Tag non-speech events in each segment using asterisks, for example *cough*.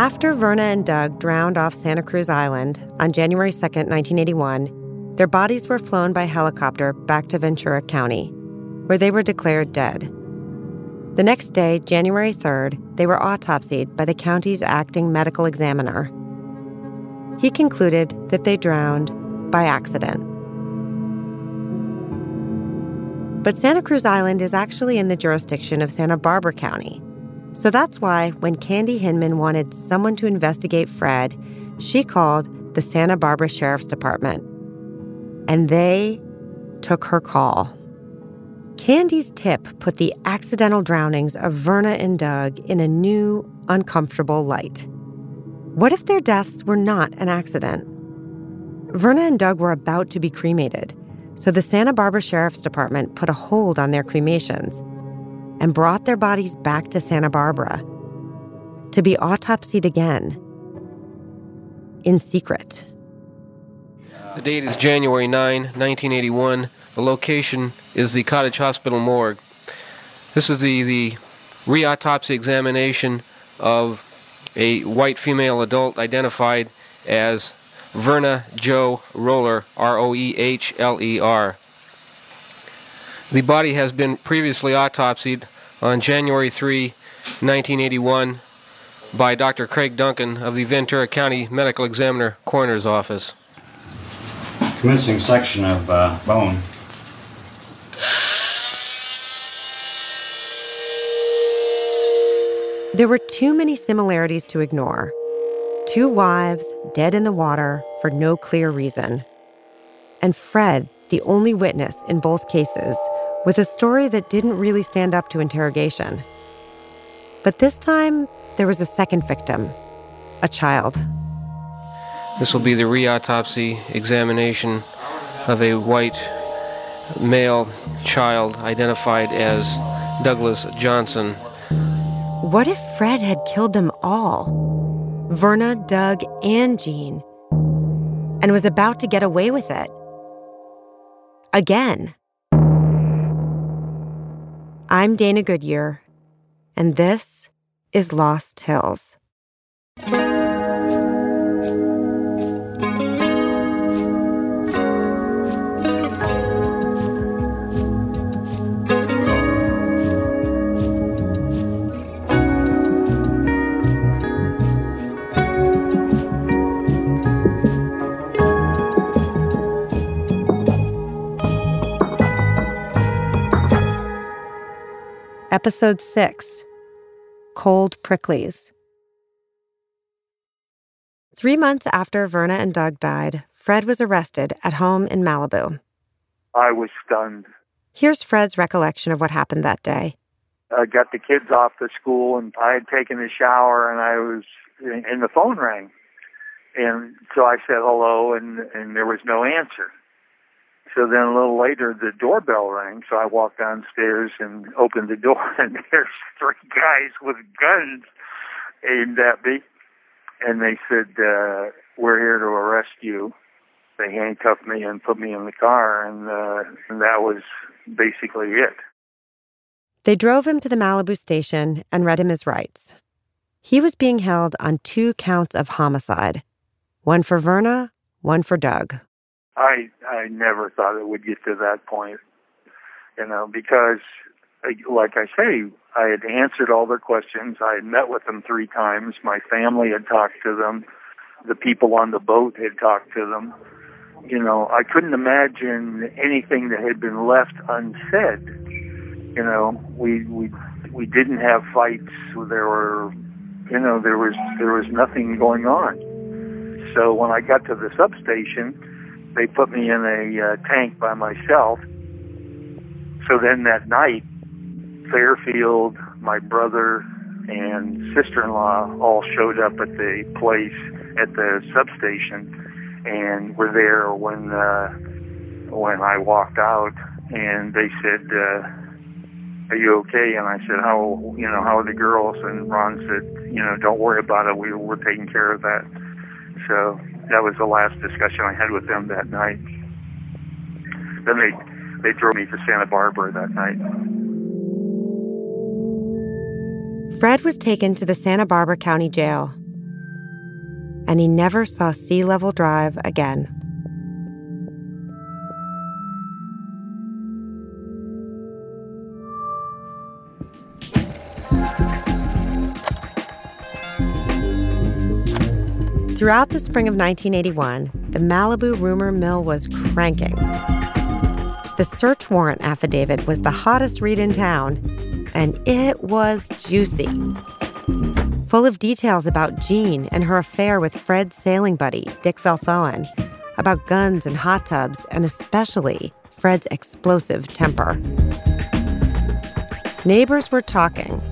After Verna and Doug drowned off Santa Cruz Island on January 2, 1981, their bodies were flown by helicopter back to Ventura County, where they were declared dead. The next day, January 3rd, they were autopsied by the county's acting medical examiner. He concluded that they drowned by accident. But Santa Cruz Island is actually in the jurisdiction of Santa Barbara County. So that's why when Candy Hinman wanted someone to investigate Fred, she called the Santa Barbara Sheriff's Department. And they took her call. Candy's tip put the accidental drownings of Verna and Doug in a new, uncomfortable light. What if their deaths were not an accident? Verna and Doug were about to be cremated, so the Santa Barbara Sheriff's Department put a hold on their cremations and brought their bodies back to Santa Barbara to be autopsied again in secret. The date is January 9, 1981. The location is the Cottage Hospital morgue. This is the, the re-autopsy examination of a white female adult identified as Verna Joe Roehler, R O E H L E R. The body has been previously autopsied on January 3, 1981, by Dr. Craig Duncan of the Ventura County Medical Examiner Coroner's Office. Commencing section of uh, bone. There were too many similarities to ignore. Two wives dead in the water for no clear reason. And Fred, the only witness in both cases, with a story that didn't really stand up to interrogation. But this time, there was a second victim a child. This will be the re-autopsy examination of a white male child identified as Douglas Johnson. What if Fred had killed them all? Verna, Doug, and Jean. And was about to get away with it. Again. I'm Dana Goodyear, and this is Lost Hills. Episode 6 Cold Pricklies. Three months after Verna and Doug died, Fred was arrested at home in Malibu. I was stunned. Here's Fred's recollection of what happened that day. I got the kids off to school, and I had taken a shower, and I was, and the phone rang, and so I said hello, and and there was no answer. So then a little later, the doorbell rang. So I walked downstairs and opened the door, *laughs* and there's three guys with guns aimed at me, and they said, uh, "We're here to arrest you." They handcuffed me and put me in the car, and, uh, and that was basically it. They drove him to the Malibu station and read him his rights. He was being held on two counts of homicide one for Verna, one for Doug. I I never thought it would get to that point, you know, because like I say, I had answered all their questions. I had met with them three times. My family had talked to them. The people on the boat had talked to them. You know, I couldn't imagine anything that had been left unsaid. You know, we we we didn't have fights. There were, you know, there was there was nothing going on. So when I got to the substation, they put me in a uh, tank by myself. So then that night, Fairfield, my brother, and sister-in-law all showed up at the place at the substation, and were there when uh, when I walked out, and they said. Uh, are you okay? And I said, how, you know, how are the girls? And Ron said, you know, don't worry about it. We, we're taking care of that. So that was the last discussion I had with them that night. Then they they drove me to Santa Barbara that night. Fred was taken to the Santa Barbara County Jail, and he never saw Sea Level Drive again. Throughout the spring of 1981, the Malibu rumor mill was cranking. The search warrant affidavit was the hottest read in town, and it was juicy. Full of details about Jean and her affair with Fred's sailing buddy, Dick Velthoen, about guns and hot tubs, and especially Fred's explosive temper. Neighbors were talking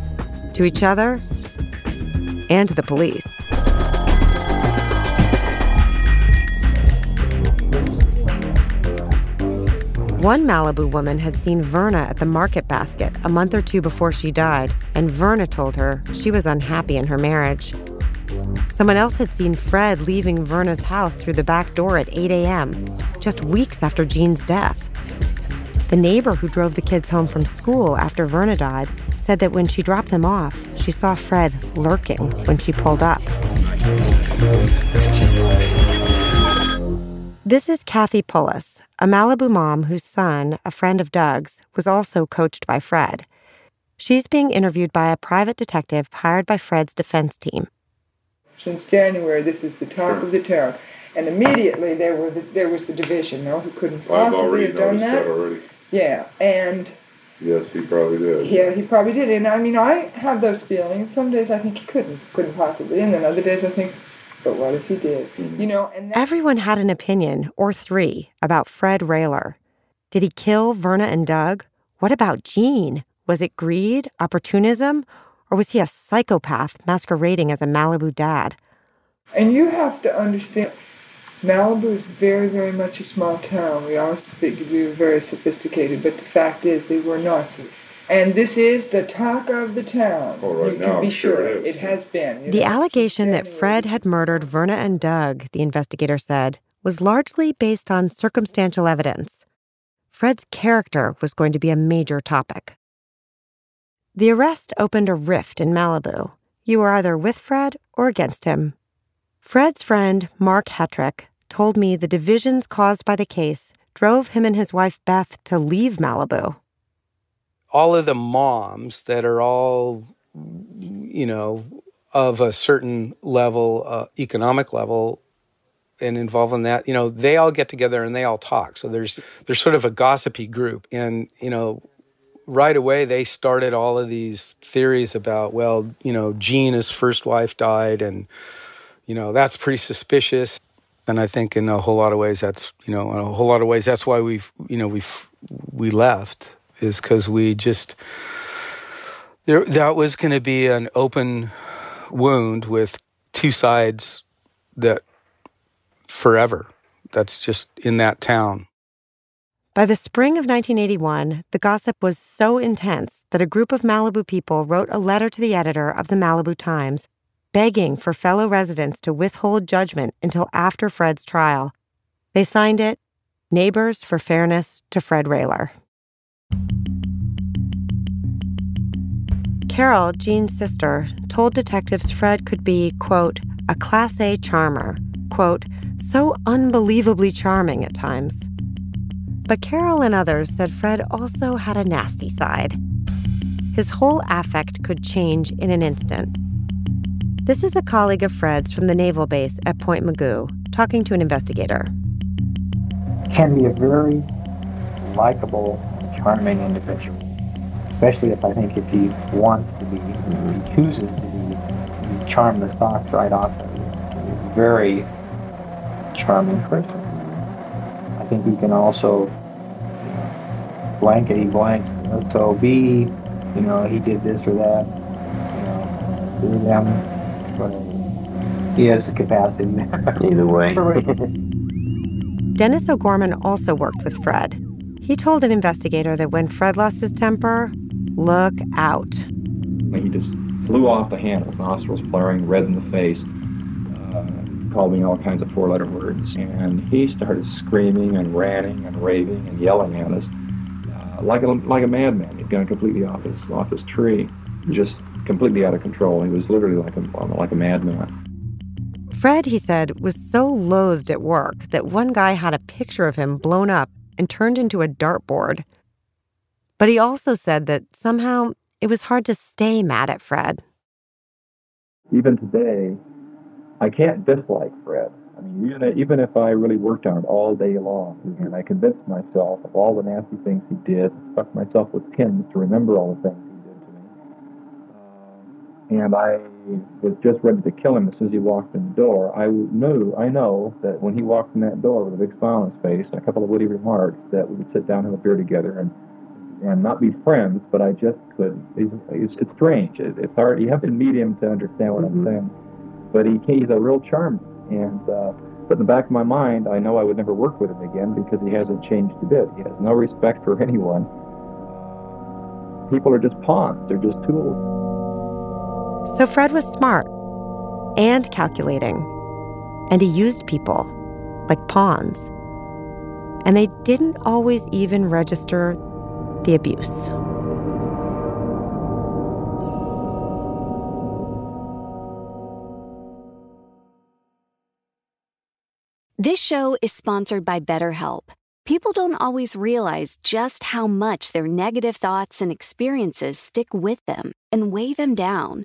to each other and to the police. One Malibu woman had seen Verna at the market basket a month or two before she died, and Verna told her she was unhappy in her marriage. Someone else had seen Fred leaving Verna's house through the back door at 8 a.m., just weeks after Jean's death. The neighbor who drove the kids home from school after Verna died said that when she dropped them off, she saw Fred lurking when she pulled up. This is Kathy Pullis, a Malibu mom whose son, a friend of Doug's, was also coached by Fred. She's being interviewed by a private detective hired by Fred's defense team. Since January, this is the talk of the town. And immediately there, were the, there was the division. No, he couldn't possibly have done that. that already. yeah, and yes, he probably did. Yeah, he probably did. And I mean, I have those feelings. Some days I think he couldn't, couldn't possibly, and then other days I think but what if he did? Mm-hmm. You know, and everyone had an opinion or three about Fred Roehler. Did he kill Verna and Doug? What about Jean? Was it greed, opportunism, or was he a psychopath masquerading as a Malibu dad? And you have to understand, Malibu is very, very much a small town. We always think we were very sophisticated, but the fact is they were not. And this is the talk of the town. Oh, right you now, can be sure sure it, it has been. The allegation that Fred had murdered Verna and Doug, the investigator said, was largely based on circumstantial evidence. Fred's character was going to be a major topic. The arrest opened a rift in Malibu. You were either with Fred or against him. Fred's friend, Mark Hetrick, told me the divisions caused by the case drove him and his wife Beth to leave Malibu all of the moms that are all, you know, of a certain level, uh, economic level, and involved in that, you know, they all get together and they all talk. So there's there's sort of a gossipy group, and you know, right away they started all of these theories about, well, you know, Jean, his first wife died, and you know that's pretty suspicious. And I think in a whole lot of ways, that's you know, in a whole lot of ways, that's why we've you know we've we left is because we just There, that was going to be an open wound with two sides that forever. That's just in that town. By the spring of 1981, the gossip was so intense that a group of Malibu people wrote a letter to the editor of the Malibu Times begging for fellow residents to withhold judgment until after Fred's trial. They signed it Neighbors for Fairness to Fred Roehler. Carol, Jean's sister, told detectives Fred could be, quote, a Class A charmer, quote, so unbelievably charming at times. But Carol and others said Fred also had a nasty side. His whole affect could change in an instant. This is a colleague of Fred's from the naval base at Point Mugu talking to an investigator. Can be a very likable, charming individual, especially if I think if he wants to be, he chooses to be, you charm the socks right off of you. He's a very charming person. I think he can also blankety blank, so be, you know, he did this or that, you know, them he has the capacity Either way. *laughs* Dennis O'Gorman also worked with Fred. He told an investigator that when Fred lost his temper, look out. He just flew off the handle, nostrils flaring, red in the face, uh, called me all kinds of four letter words. And he started screaming and ranting and raving and yelling at us uh, like, a, like a madman. He'd gone completely off his, off his tree, just completely out of control. He was literally like a, like a madman. Fred, he said, was so loathed at work that one guy had a picture of him blown up and turned into a dartboard. But he also said that somehow it was hard to stay mad at Fred. Even today, I can't dislike Fred. I mean, even, even if I really worked on it all day long and I convinced myself of all the nasty things he did, stuck myself with pins to remember all the things and I was just ready to kill him as soon as he walked in the door. I knew, I know that when he walked in that door with a big smile on his face and a couple of witty remarks, that we would sit down and have a beer together and and not be friends. But I just couldn't. It's, it's, it's strange. It, it's hard. You have to meet him to understand what mm-hmm. I'm saying. But he, he's a real charm, and uh, but in the back of my mind, I know I would never work with him again because he hasn't changed a bit. He has no respect for *laughs* anyone. People are just pawns. They're just tools. So Fred was smart and calculating, and he used people like pawns. And they didn't always even register the abuse. This show is sponsored by BetterHelp. People don't always realize just how much their negative thoughts and experiences stick with them and weigh them down.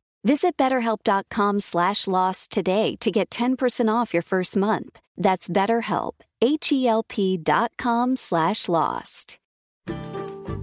Visit betterhelp.com slash lost today to get 10% off your first month. That's betterhelp, H-E-L-P dot com slash lost.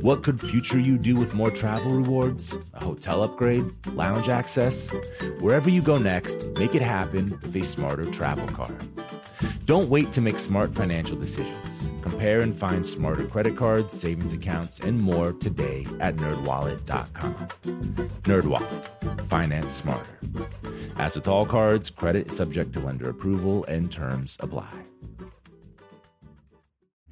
What could future you do with more travel rewards? A hotel upgrade? Lounge access? Wherever you go next, make it happen with a smarter travel card. Don't wait to make smart financial decisions. Compare and find smarter credit cards, savings accounts, and more today at nerdwallet.com. Nerdwallet, finance smarter. As with all cards, credit is subject to lender approval and terms apply.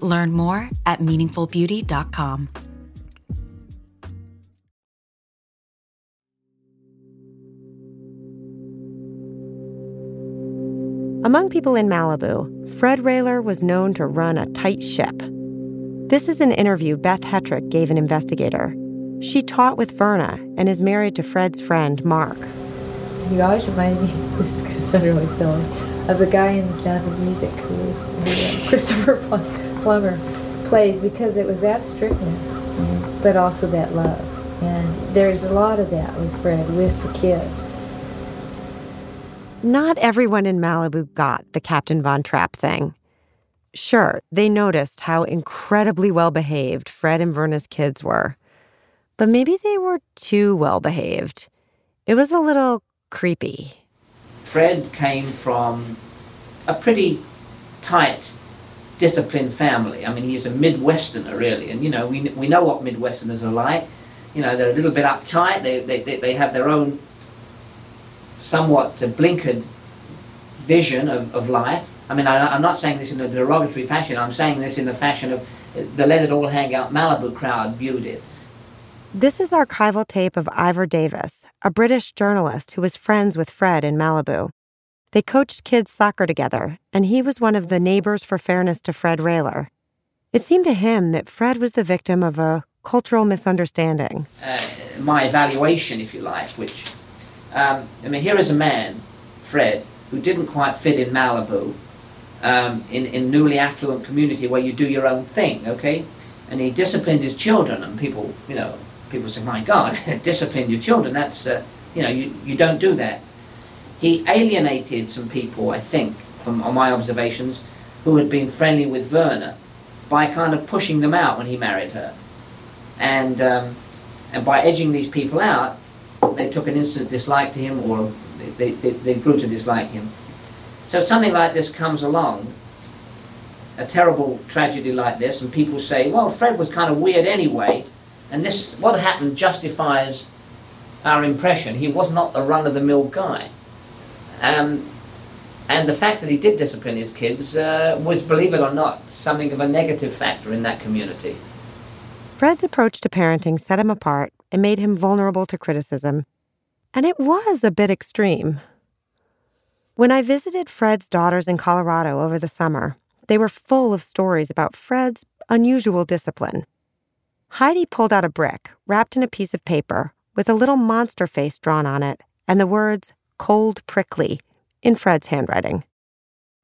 Learn more at meaningfulbeauty.com. Among people in Malibu, Fred Roehler was known to run a tight ship. This is an interview Beth Hetrick gave an investigator. She taught with Verna and is married to Fred's friend, Mark. He always reminded me, *laughs* this is going to sound really silly, of the guy in the Sound of Music who, who uh, *laughs* Christopher Plummer plays because it was that strictness, mm-hmm. but also that love. And there's a lot of that was Fred with the kids. Not everyone in Malibu got the Captain Von Trapp thing. Sure, they noticed how incredibly well behaved Fred and Verna's kids were. But maybe they were too well behaved. It was a little creepy. Fred came from a pretty tight, disciplined family. I mean, he's a Midwesterner, really. And, you know, we, we know what Midwesterners are like. You know, they're a little bit uptight, they, they, they have their own somewhat blinkered vision of, of life. I mean, I, am not saying this in a derogatory fashion. I'm saying this in the fashion of the Let It All Hang Out Malibu crowd viewed it. This is archival tape of Ivor Davis, a British journalist who was friends with Fred in Malibu. They coached kids soccer together, and he was one of the neighbors for fairness to Fred Roehler. It seemed to him that Fred was the victim of a cultural misunderstanding. Uh, my evaluation, if you like, which um, I mean, here is a man, Fred, who didn't quite fit in Malibu, um, in, in newly affluent community where you do your own thing, okay? And he disciplined his children, and people, you know, people say, my God, *laughs* discipline your children, that's, uh, you know, you, you don't do that. He alienated some people, I think, from my observations, who had been friendly with Verna by kind of pushing them out when he married her. And, um, and by edging these people out, they took an instant dislike to him or they, they, they grew to dislike him. So something like this comes along, a terrible tragedy like this, and people say, well, Fred was kind of weird anyway, and this, what happened justifies our impression. He was not the run-of-the-mill guy. Um, and the fact that he did discipline his kids uh, was, believe it or not, something of a negative factor in that community. Fred's approach to parenting set him apart and made him vulnerable to criticism. And it was a bit extreme. When I visited Fred's daughters in Colorado over the summer, they were full of stories about Fred's unusual discipline. Heidi pulled out a brick wrapped in a piece of paper with a little monster face drawn on it and the words cold prickly in Fred's handwriting.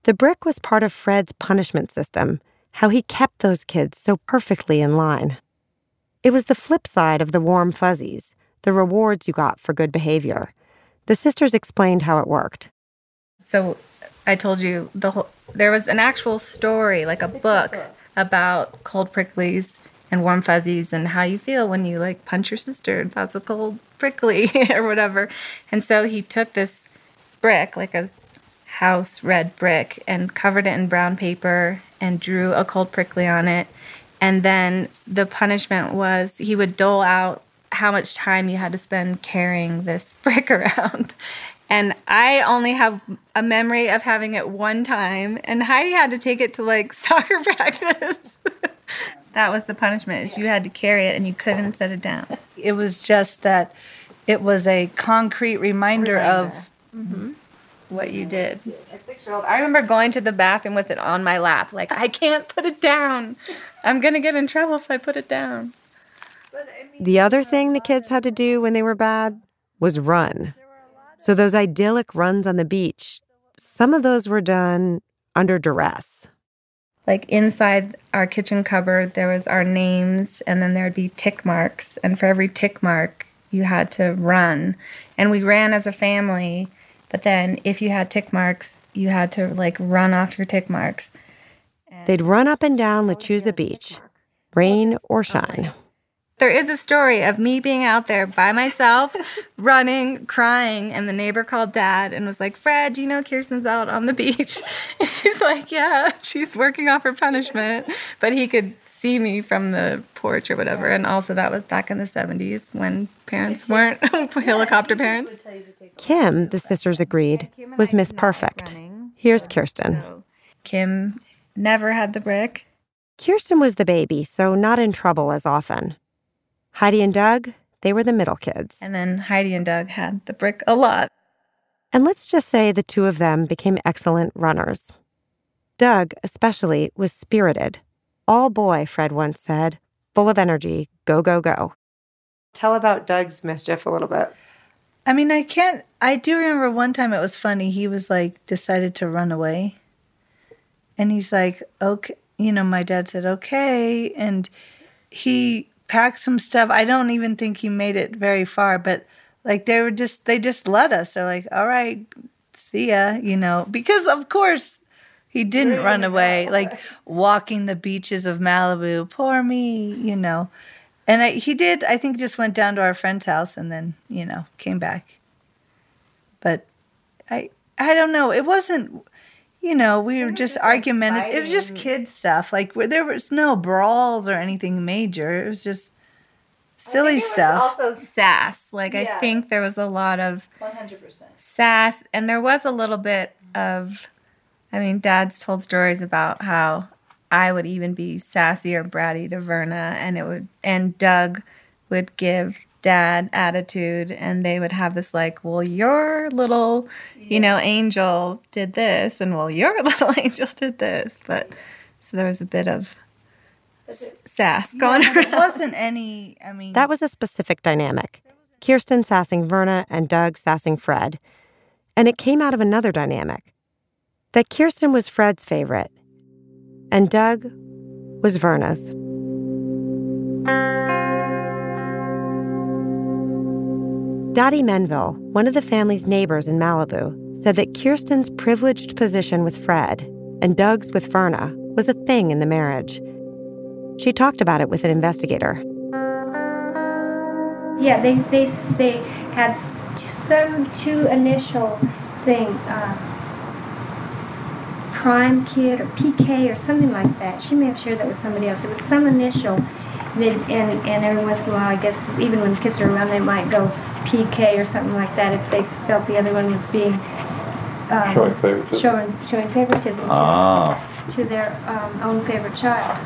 The brick was part of Fred's punishment system, how he kept those kids so perfectly in line. It was the flip side of the warm fuzzies, the rewards you got for good behavior. The sisters explained how it worked. So I told you the whole, there was an actual story, like a book, about cold pricklies and warm fuzzies and how you feel when you like punch your sister. And that's a cold prickly *laughs* or whatever. And so he took this brick, like a house red brick, and covered it in brown paper and drew a cold prickly on it and then the punishment was he would dole out how much time you had to spend carrying this *laughs* brick around. And I only have a memory of having it one time, and Heidi had to take it to like *laughs* soccer practice. That was the punishment is you had to carry it and you couldn't set it down. It was just that it was a concrete reminder, reminder. of mm-hmm what you did. A six year old. I remember going to the bathroom with it on my lap. Like, I can't put it down. I'm going to get in trouble if I put it down. The other thing the kids had to do when they were bad was run. So, those idyllic runs on the beach, some of those were done under duress. Like inside our kitchen cupboard there was our names and then there'd be tick marks. And for every tick mark you had to run. And we ran as a family but then if you had tick marks you had to like run off your tick marks. They'd run up and down Lechuza Beach, rain or shine. There is a story of me being out there by myself *laughs* running crying and the neighbor called dad and was like fred do you know kirsten's out on the beach? *laughs* And she's like yeah she's working off her punishment. But he could see me from the porch or whatever. And also that was back in the 70s when parents weren't *laughs* helicopter parents. Kim, the sisters agreed, was Miss Perfect. Here's Kirsten. kim never had the brick. Kirsten was the baby, so not in trouble as often. Heidi and Doug, they were the middle kids. and then heidi and doug had the brick a lot And let's just say the two of them became excellent runners. Doug, especially, was spirited. All boy, Fred once said, full of energy, go, go, go. Tell about Doug's mischief a little bit. I mean, I can't. I do remember one time it was funny. He was like decided to run away, and he's like, "Okay," you know. My dad said, "Okay," and he packed some stuff. I don't even think he made it very far, but like they were just they just let us. They're like, "All right, see ya," you know, because of course he didn't run away. Oh, like walking the beaches of Malibu, poor me, you know. And I, he did. I think just went down to our friend's house and then you know came back. But I I don't know. It wasn't. You know, we were just, argumentative. it was just kid stuff. Like where there was no brawls or anything major. It was just silly stuff. also sass like i think there was a lot of One hundred percent. sass and there was a little bit of i mean dad's told stories about how i would even be sassy or bratty to verna and it would and doug would give dad attitude and they would have this like well your little you know angel did this and well your *laughs* little angel did this but so there was a bit of s- sass going Yeah, but around it wasn't any. I mean, That was a specific dynamic Kirsten sassing Verna and Doug sassing Fred. And it came out of another dynamic that Kirsten was Fred's favorite, and Doug was Verna's. Dottie Menville, one of the family's neighbors in Malibu, said that Kirsten's privileged position with Fred and Doug's with Verna was a thing in the marriage. She talked about it with an investigator. Yeah, they they they had some two initial thing, uh, Prime Kid or PK or something like that. She may have shared that with somebody else. It was some initial, that, and and every once in a while, I guess even when kids are around, they might go PK or something like that if they felt the other one was being um, Showing favoritism. showing showing favoritism to, Ah. to their um, own favorite child.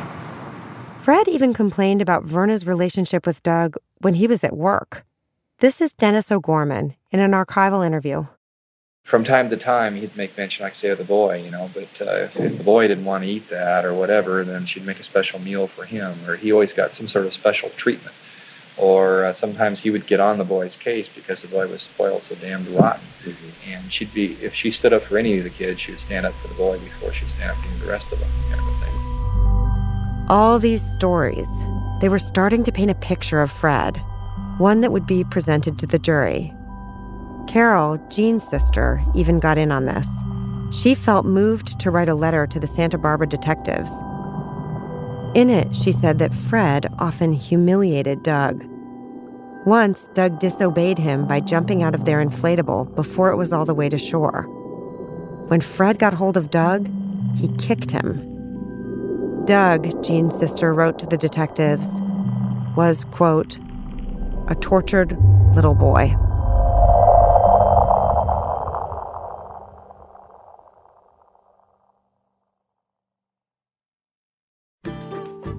Fred even complained about Verna's relationship with Doug when he was at work. This is Dennis O'Gorman in an archival interview. From time to time he'd make mention, like say, of the boy, you know. But uh, if the boy didn't want to eat that or whatever, then she'd make a special meal for him, or he always got some sort of special treatment. Or uh, sometimes he would get on the boy's case because the boy was spoiled so damned rotten. And she'd be, if she stood up for any of the kids, she would stand up for the boy before she'd stand up for the rest of them, kind of thing. All these stories, they were starting to paint a picture of Fred, one that would be presented to the jury. Carol, Jean's sister, even got in on this. She felt moved to write a letter to the Santa Barbara detectives. In it, she said that Fred often humiliated Doug. Once, Doug disobeyed him by jumping out of their inflatable before it was all the way to shore. When Fred got hold of Doug, he kicked him. Doug, Jean's sister wrote to the detectives, was, quote, a tortured little boy.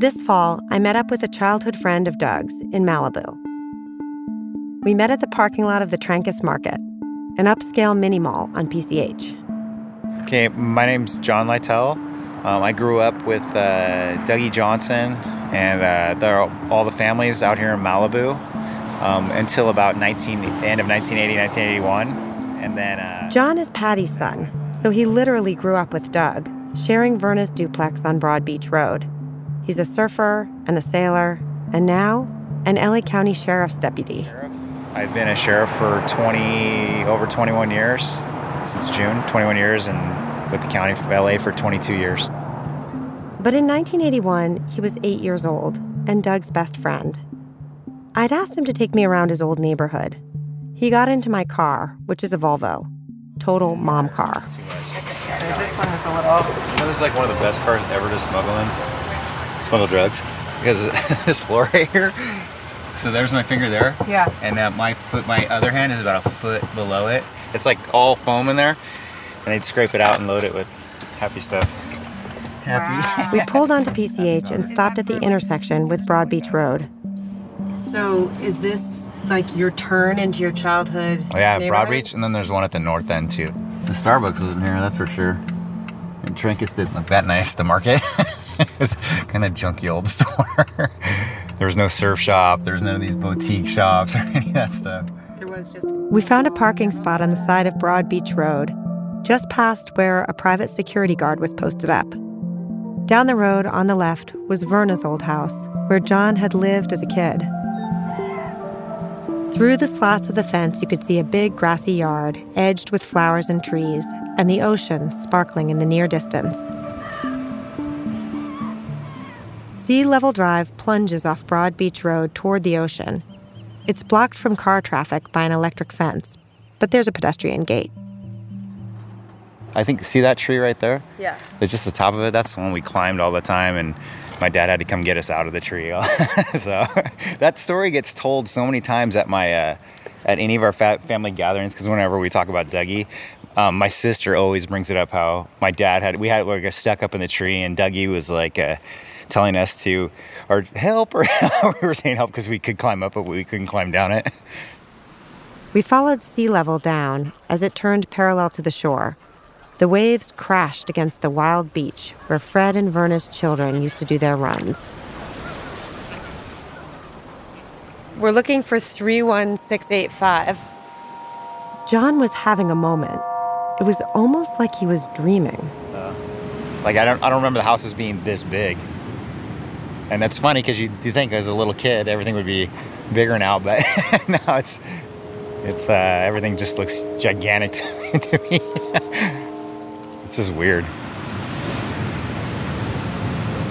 This fall, I met up with a childhood friend of Doug's in Malibu. We met at the parking lot of the Trancas Market, an upscale mini mall on PCH. Okay, my name's John Lytell. Um, I grew up with uh, Dougie Johnson and uh, all the families out here in Malibu um, until about 19, end of 1980, 1981. And then. Uh, John is Patty's son, so he literally grew up with Doug, sharing Verna's duplex on Broad Beach Road. He's a surfer and a sailor, and now an LA County Sheriff's deputy. I've been a sheriff for 20 over 21 years since June, 21 years, and with the county of LA for 22 years. But in 1981, he was eight years old and Doug's best friend. I'd asked him to take me around his old neighborhood. He got into my car, which is a Volvo, total mom car. So this one was a little. You know, this is like one of the best cars ever to smuggle in smuggle drugs because *laughs* this floor right here. So there's my finger there. Yeah. And uh, my foot, my other hand is about a foot below it. It's like all foam in there, and they'd scrape it out and load it with happy stuff. Happy. We pulled onto PCH and stopped at the intersection with Broad Beach Road. So is this like your turn into your childhood? Oh, yeah, Broad? Beach, and then there's one at the north end too. The Starbucks was in here, that's for sure. And Trancas didn't look that nice. The market. *laughs* it's kind of junky old *laughs* store. There's no surf shop. There's none of these boutique shops or *laughs* any of that stuff. There was just. We found a parking spot on the side of Broad Beach Road, just past where a private security guard was posted up. Down the road on the left was Verna's old house, where John had lived as a kid. Through the slats of the fence, you could see a big grassy yard edged with flowers and trees, and the ocean sparkling in the near distance. Sea Level Drive plunges off Broad Beach Road toward the ocean. It's blocked from car traffic by an electric fence, but there's a pedestrian gate. I think, see that tree right there? Yeah. It's just the top of it. That's the one we climbed all the time, and my dad had to come get us out of the tree. *laughs* so *laughs* that story gets told so many times at my uh, at any of our fa- family gatherings because whenever we talk about Dougie, um, my sister always brings it up how my dad had we had like a stuck up in the tree, and Dougie was like. Uh, telling us to or help or *laughs* we were saying help because we could climb up but we couldn't climb down it We followed sea level down as it turned parallel to the shore. The waves crashed against the wild beach where Fred and Verna's children used to do their runs. We're looking for 31685. John was having a moment. It was almost like he was dreaming. Uh, like i don't i don't remember the houses being this big and that's funny because you, you think as a little kid everything would be bigger now but *laughs* now it's it's uh, everything just looks gigantic *laughs* to, me. It's just weird.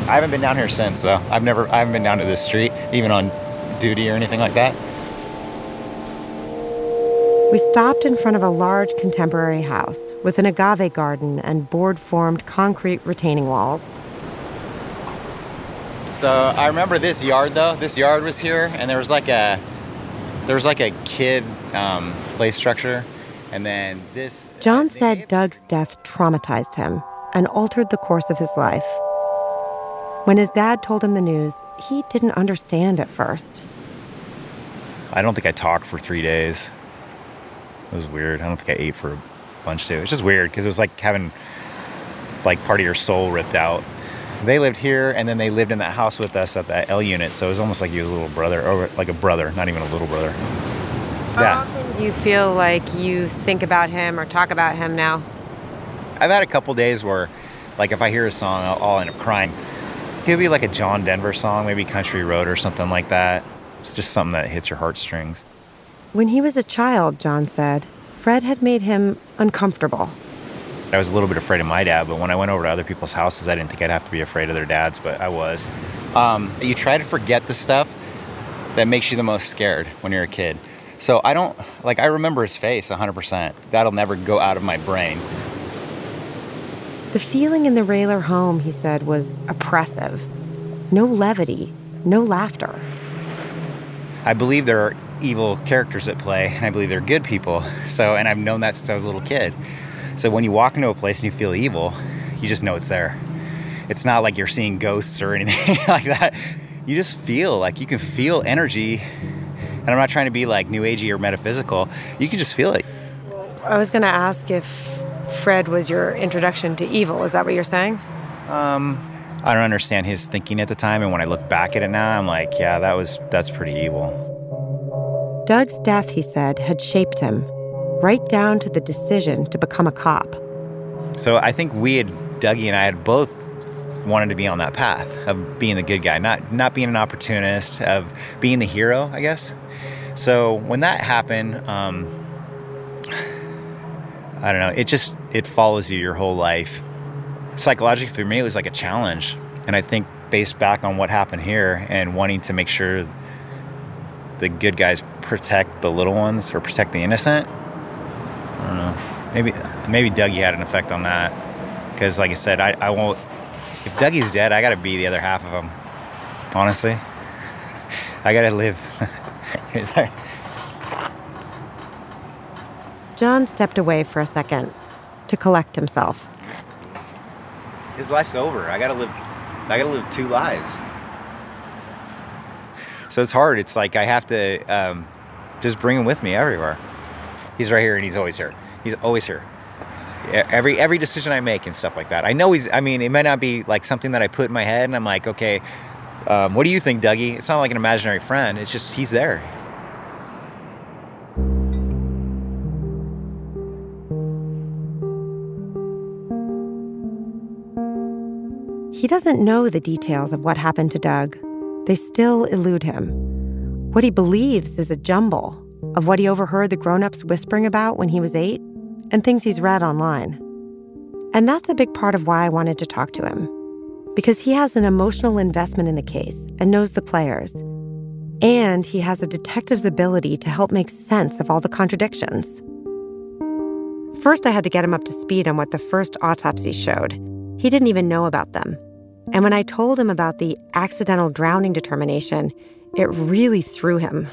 I haven't been down here since though. I've never i haven't been down to this street even on duty or anything like that. We stopped in front of a large contemporary house with an agave garden and board formed concrete retaining walls. So I remember this yard though. This yard was here, and there was like a there was like a kid um, play structure, and then this. John said Doug's death traumatized him and altered the course of his life. When his dad told him the news, he didn't understand at first. I don't think I talked for three days. It was weird. I don't think I ate for a bunch too. It's just weird because it was like having like part of your soul ripped out. They lived here, and then they lived in that house with us at that L unit. So it was almost like he was a little brother, or like a brother, not even a little brother. How often do you feel like you think about him or talk about him now? I've had a couple days where, like, if I hear a song, I'll, I'll end up crying. It would be like a John Denver song, maybe Country Road or something like that. It's just something that hits your heartstrings. When he was a child, John said, Fred had made him uncomfortable. I was a little bit afraid of my dad, but when I went over to other people's houses, I didn't think I'd have to be afraid of their dads, but I was. Um, you try to forget the stuff that makes you the most scared when you're a kid. So I don't, like, I remember his face 100%. That'll never go out of my brain. The feeling in the Roehler home, he said, was oppressive. No levity, no laughter. I believe there are evil characters at play, and I believe they're good people. So, and I've known that since I was a little kid. So when you walk into a place and you feel evil, you just know it's there. It's not like you're seeing ghosts or *laughs* anything like that. You just feel like you can feel energy. And I'm not trying to be like new agey or metaphysical. You can just feel it. I was going to ask if Fred was your introduction to evil. Is that what you're saying? Um, I don't understand his thinking at the time, and when I look back at it now, I'm like, yeah, that was that's pretty evil. Doug's death, he said, had shaped him, right down to the decision to become a cop. So I think we had Dougie and I had both wanted to be on that path of being the good guy, not not being an opportunist, of being the hero, I guess. So when that happened, um, I don't know. It just it follows you your whole life. Psychologically, for me, it was like a challenge, and I think based back on what happened here and wanting to make sure the good guys protect the little ones or protect the innocent. I don't know. Maybe maybe Dougie had an effect on that because, like I said, I, I won't. If Dougie's dead, I got to be the other half of him. Honestly, *laughs* I got to live. *laughs* John stepped away for a second to collect himself. His life's over. I gotta live. I gotta live two lives. So it's hard. It's like I have to um, just bring him with me everywhere. He's right here, and he's always here. He's always here. Every every decision I make and stuff like that. I know he's. I mean, it might not be like something that I put in my head, and I'm like, okay, um, what do you think, Dougie? It's not like an imaginary friend. It's just he's there. He doesn't know the details of what happened to Doug. They still elude him. What he believes is a jumble of what he overheard the grown-ups whispering about when he was 8 and things he's read online. And that's a big part of why I wanted to talk to him. Because he has an emotional investment in the case and knows the players. And he has a detective's ability to help make sense of all the contradictions. First, I had to get him up to speed on what the first autopsy showed. He didn't even know about them. And when I told him about the accidental drowning determination, it really threw him.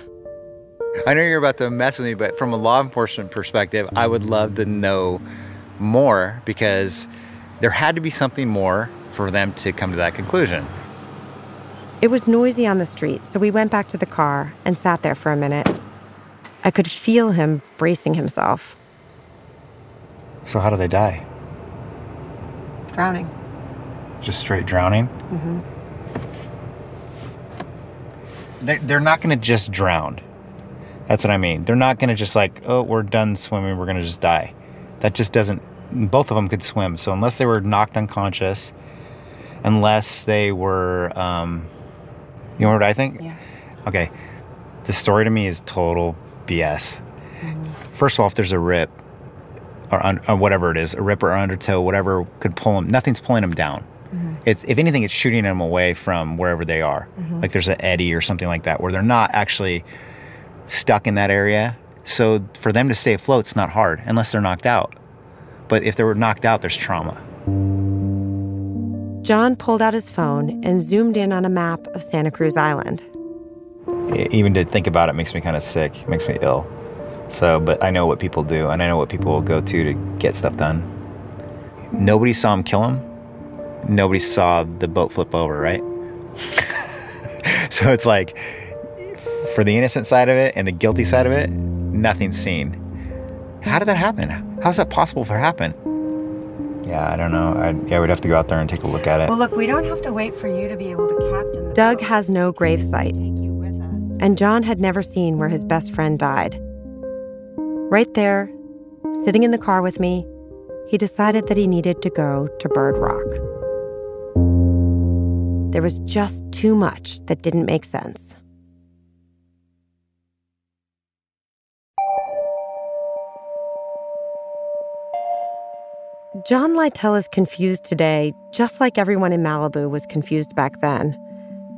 I know you're about to mess with me, but from a law enforcement perspective, I would love to know more because there had to be something more for them to come to that conclusion. It was noisy on the street, so we went back to the car and sat there for a minute. I could feel him bracing himself. So, how do they die? Drowning. Just straight drowning? Mm-hmm. They're, they're not going to just drown. That's what I mean. They're not going to just like, oh, we're done swimming, we're going to just die. That just doesn't, both of them could swim. So unless they were knocked unconscious, unless they were, um, you know what I think? Yeah. Okay. The story to me is total BS. Mm-hmm. First of all, if there's a rip, or, un, or whatever it is, a rip or undertow, whatever could pull them, nothing's pulling them down. Mm-hmm. It's if anything, it's shooting them away from wherever they are. Mhm. Like there's an eddy or something like that, where they're not actually stuck in that area. So for them to stay afloat, it's not hard unless they're knocked out. But if they were knocked out, there's trauma. John pulled out his phone and zoomed in on a map of Santa Cruz Island. Even to think about it makes me kind of sick, it makes me ill. So, but I know what people do, and I know what people will go to to get stuff done. Nobody saw him kill him. Nobody saw the boat flip over, right? *laughs* so it's like, for the innocent side of it and the guilty side of it, nothing's seen. How did that happen? How's that possible for happen? Yeah, I don't know. I, yeah, we'd have to go out there and take a look at it. Well, look, we don't have to wait for you to be able to captain. Doug has no gravesite, and John had never seen where his best friend died. Right there, sitting in the car with me, he decided that he needed to go to Bird Rock. There was just too much that didn't make sense. John Lytell is confused today, just like everyone in Malibu was confused back then,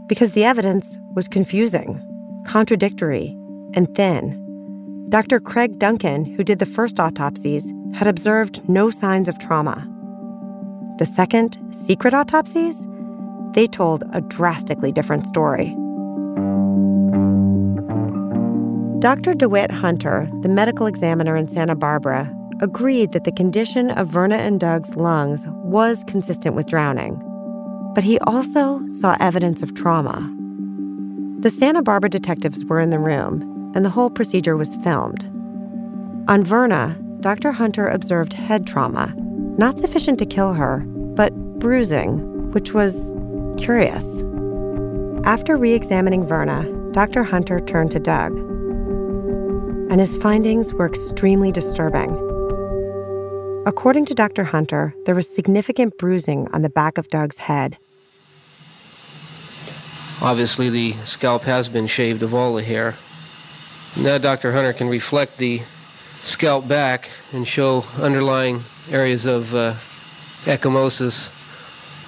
because the evidence was confusing, contradictory, and thin. Dr. Craig Duncan, who did the first autopsies, had observed no signs of trauma. The second, secret autopsies, they told a drastically different story. Dr. DeWitt Hunter, the medical examiner in Santa Barbara, agreed that the condition of Verna and Doug's lungs was consistent with drowning. But he also saw evidence of trauma. The Santa Barbara detectives were in the room, and the whole procedure was filmed. On Verna, Dr. Hunter observed head trauma, not sufficient to kill her, but bruising, which was curious. After re examining Verna, Dr. Hunter turned to Doug, and his findings were extremely disturbing. According to Dr. Hunter, there was significant bruising on the back of Doug's head. Obviously, the scalp has been shaved of all the hair. Now, Dr. Hunter can reflect the scalp back and show underlying areas of uh, ecchymosis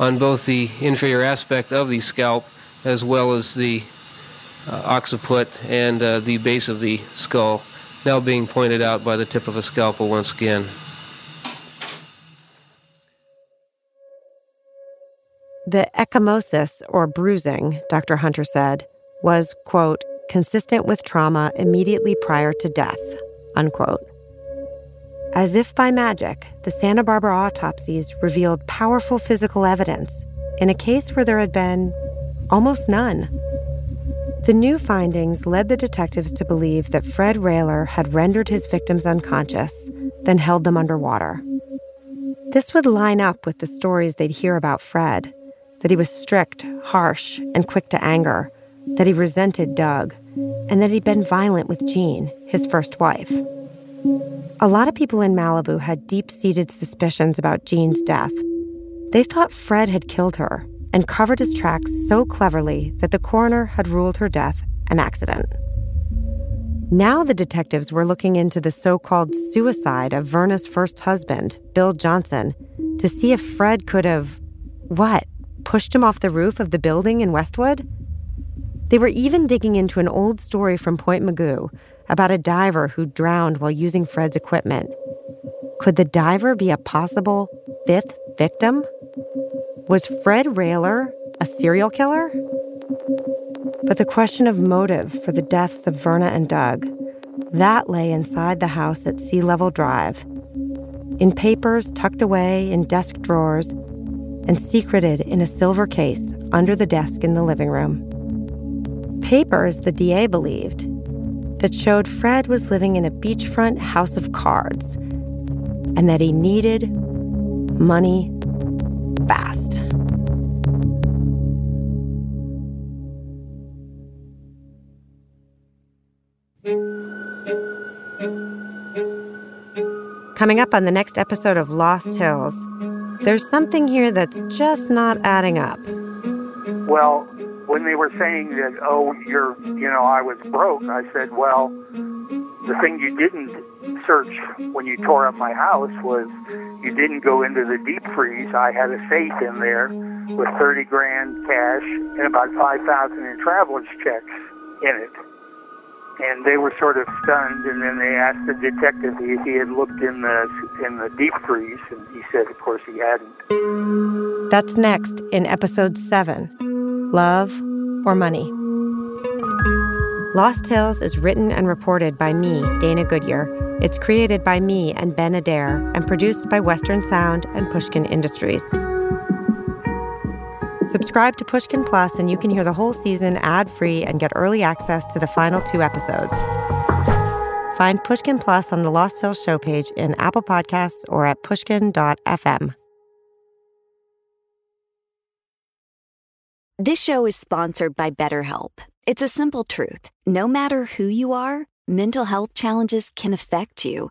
on both the inferior aspect of the scalp as well as the uh, occiput and uh, the base of the skull, now being pointed out by the tip of a scalpel once again. The ecchymosis, or bruising, Dr. Hunter said, was, quote, consistent with trauma immediately prior to death, unquote. As if by magic, the Santa Barbara autopsies revealed powerful physical evidence in a case where there had been almost none. The new findings led the detectives to believe that Fred Roehler had rendered his victims unconscious, then held them underwater. This would line up with the stories they'd hear about Fred that he was strict, harsh, and quick to anger, that he resented Doug, and that he'd been violent with Jean, his first wife. A lot of people in Malibu had deep seated suspicions about Jean's death. They thought Fred had killed her and covered his tracks so cleverly that the coroner had ruled her death an accident. Now the detectives were looking into the so called suicide of Verna's first husband, Bill Johnson, to see if Fred could have. what? Pushed him off the roof of the building in Westwood? They were even digging into an old story from Point Mugu about a diver who drowned while using Fred's equipment. Could the diver be a possible fifth victim? Was Fred Roehler a serial killer? But the question of motive for the deaths of Verna and Doug, that lay inside the house at Sea Level Drive. In papers tucked away in desk drawers and secreted in a silver case under the desk in the living room. Papers, the DA believed, that showed Fred was living in a beachfront house of cards and that he needed money fast. Coming up on the next episode of Lost Hills, there's something here that's just not adding up. Well, when they were saying that, oh, you're, you know, I was broke, I said, well, the thing you didn't search when you tore up my house was you didn't go into the deep freeze. I had a safe in there with 30 grand cash and about 5,000 in traveler's checks in it. And they were sort of stunned. And then they asked the detective if he had looked in the in the deep freeze, and he said, of course, he hadn't. That's next in episode seven Love or Money. Lost Hills is written and reported by me, Dana Goodyear. It's created by me and Ben Adair and produced by Western Sound and Pushkin Industries. Subscribe to Pushkin Plus and you can hear the whole season ad-free and get early access to the final two episodes. Find Pushkin Plus on the Lost Hills show page in Apple Podcasts or at pushkin.fm. This show is sponsored by BetterHelp. It's a simple truth. No matter who you are, mental health challenges can affect you,